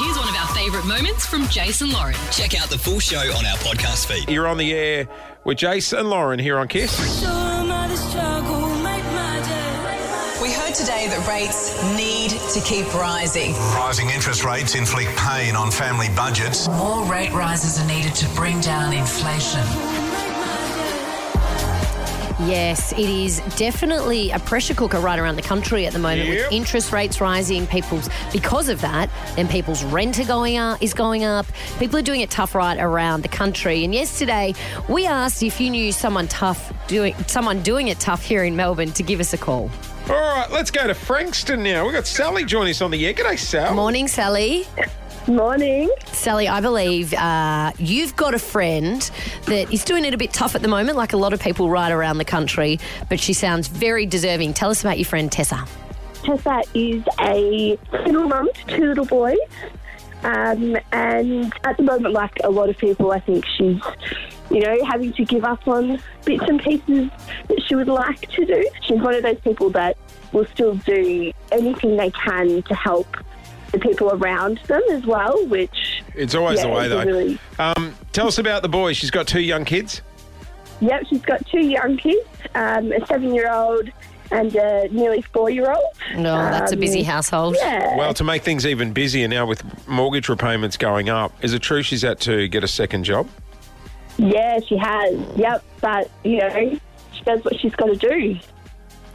Here's one of our favourite moments from Jason Lauren. Check out the full show on our podcast feed. You're on the air with Jason and Lauren here on KIIS. We heard today that rates need to keep rising. Rising interest rates inflict pain on family budgets. More rate rises are needed to bring down inflation. Yes, it is definitely a pressure cooker right around the country at the moment Yep. with interest rates rising. People's because of that, then people's rent are going up is going up. People are doing it tough right around the country. And yesterday we asked if you knew someone tough doing someone doing it tough here in Melbourne to give us a call. All right, let's go to Frankston now. We've got Sally joining us on the air. G'day, Sal. Morning, Sally. Morning. Sally, I believe uh, you've got a friend that is doing it a bit tough at the moment, like a lot of people right around the country, but she sounds very deserving. Tell us about your friend Tessa. Tessa is a single mum to two little boys. Um, and at the moment, like a lot of people, I think she's, you know, having to give up on bits and pieces that she would like to do. She's one of those people that will still do anything they can to help the people around them as well, which, It's always yeah, the way, though. really- Um, tell us about the boy. She's got two young kids. Yep, she's got two young kids, um, a seven-year-old and a nearly four-year-old. No, that's a busy Um, household. Yeah. Well, to make things even busier now with mortgage repayments going up, is it true she's had to get a second job? Yeah, she has. Yep, but you know, she does what she's got to do.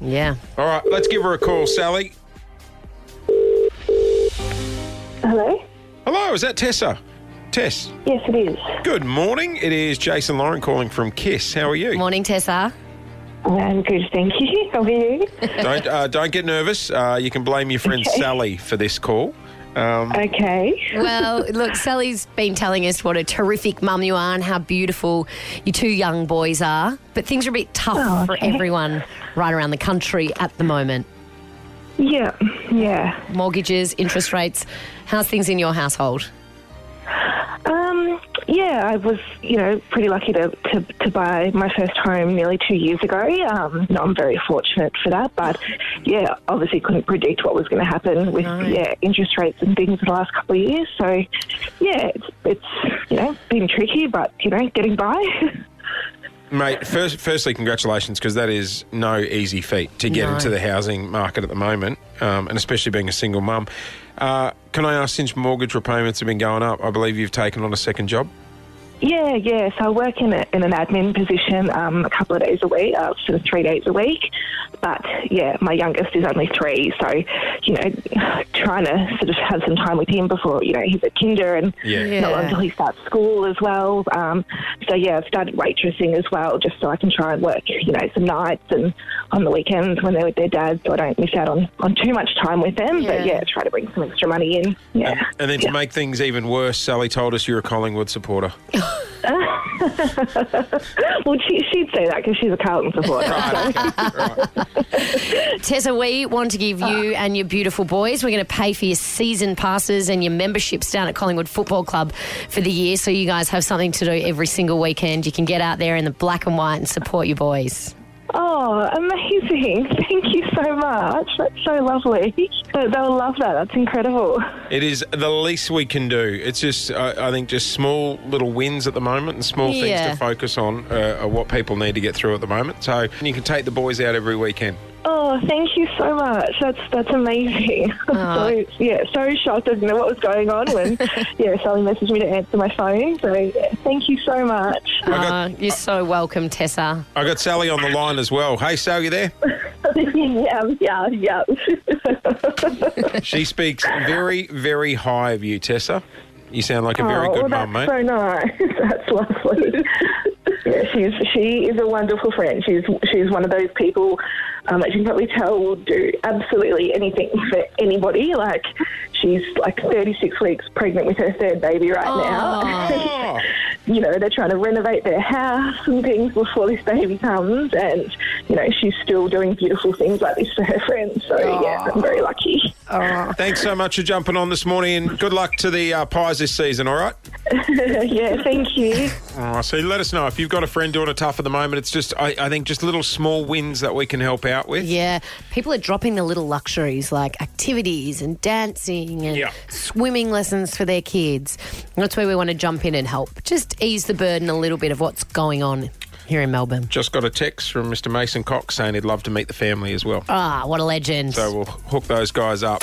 Yeah. All right, let's give her a call, Sally. Hello. Hello, is that Tessa? Tess, Yes, it is. good morning. It is Jason Lauren calling from KIIS. How are you? Morning, Tessa. I'm good, thank you. How are you? Don't uh, don't get nervous. Uh, you can blame your friend Sally for this call. Um, Okay. Well, look, Sally's been telling us what a terrific mum you are and how beautiful your two young boys are. But things are a bit tough Oh, for okay. everyone right around the country at the moment. Yeah, yeah. Mortgages, interest rates. How's things in your household? Um, yeah, I was, you know, pretty lucky to, to, to buy my first home nearly two years ago. Um, no, I'm very fortunate for that, but yeah, obviously couldn't predict what was going to happen with yeah interest rates and things in the last couple of years. So yeah, it's, it's you know been tricky, but you know getting by. Mate, first, firstly, congratulations because that is no easy feat to get No. into the housing market at the moment, um, and especially being a single mum. Uh, can I ask, since mortgage repayments have been going up, I believe you've taken on a second job? Yeah, yeah. So I work in, a, in an admin position um, a couple of days a week, uh, sort of three days a week. But yeah, my youngest is only three, so you know, trying to sort of have some time with him before you know he's at kinder and Yeah. not until he starts school as well. Um, so yeah, I've started waitressing as well, just so I can try and work you know some nights and on the weekends when they're with their dad, so I don't miss out on, on too much time with them. Yeah. But yeah, try to bring some extra money in. Yeah. And, and then to make things even worse, Sally told us you're a Collingwood supporter. well, she, she'd say that because she's a Carlton supporter. so. Tessa, we want to give you ah. and your beautiful boys, we're going to pay for your season passes and your memberships down at Collingwood Football Club for the year so you guys have something to do every single weekend. You can get out there in the black and white and support your boys. Oh, amazing. Thank you so much. That's so lovely. They- They'll love that. That's incredible. It is the least we can do. It's just, I, I think, just small little wins at the moment and small things Yeah. to focus on uh, are what people need to get through at the moment. So you can take the boys out every weekend. Oh, thank you so much. That's that's amazing. I'm so yeah, so shocked. I didn't know what was going on when yeah, Sally messaged me to answer my phone. So yeah, thank you so much. got- Uh, you're so welcome, Tessa. I got Sally on the line as well. Hey, Sally, you there? yeah, yeah, yeah. She speaks very, very high of you, Tessa. You sound like a very oh, good well, mum, that's mate. so nice. that's lovely. Yeah, she's she is a wonderful friend. She's she's one of those people um, that you can probably tell will do absolutely anything for anybody. Like she's like 36 weeks pregnant with her third baby right now. You know, they're trying to renovate their house and things before this baby comes, and you know she's still doing beautiful things like this for her friends. So yeah, I'm very lucky. thanks so much for jumping on this morning and good luck to the uh, pies this season, all right? yeah, thank you. Oh, so let us know if you've got a friend doing it tough at the moment. It's just, I, I think, just little small wins that we can help out with. Yeah, people are dropping the little luxuries like activities and dancing and Yeah. swimming lessons for their kids. That's where we want to jump in and help. Just ease the burden a little bit of what's going on here in Melbourne. Just got a text from Mr. Mason Cox saying he'd love to meet the family as well. Ah, what a legend. So we'll hook those guys up.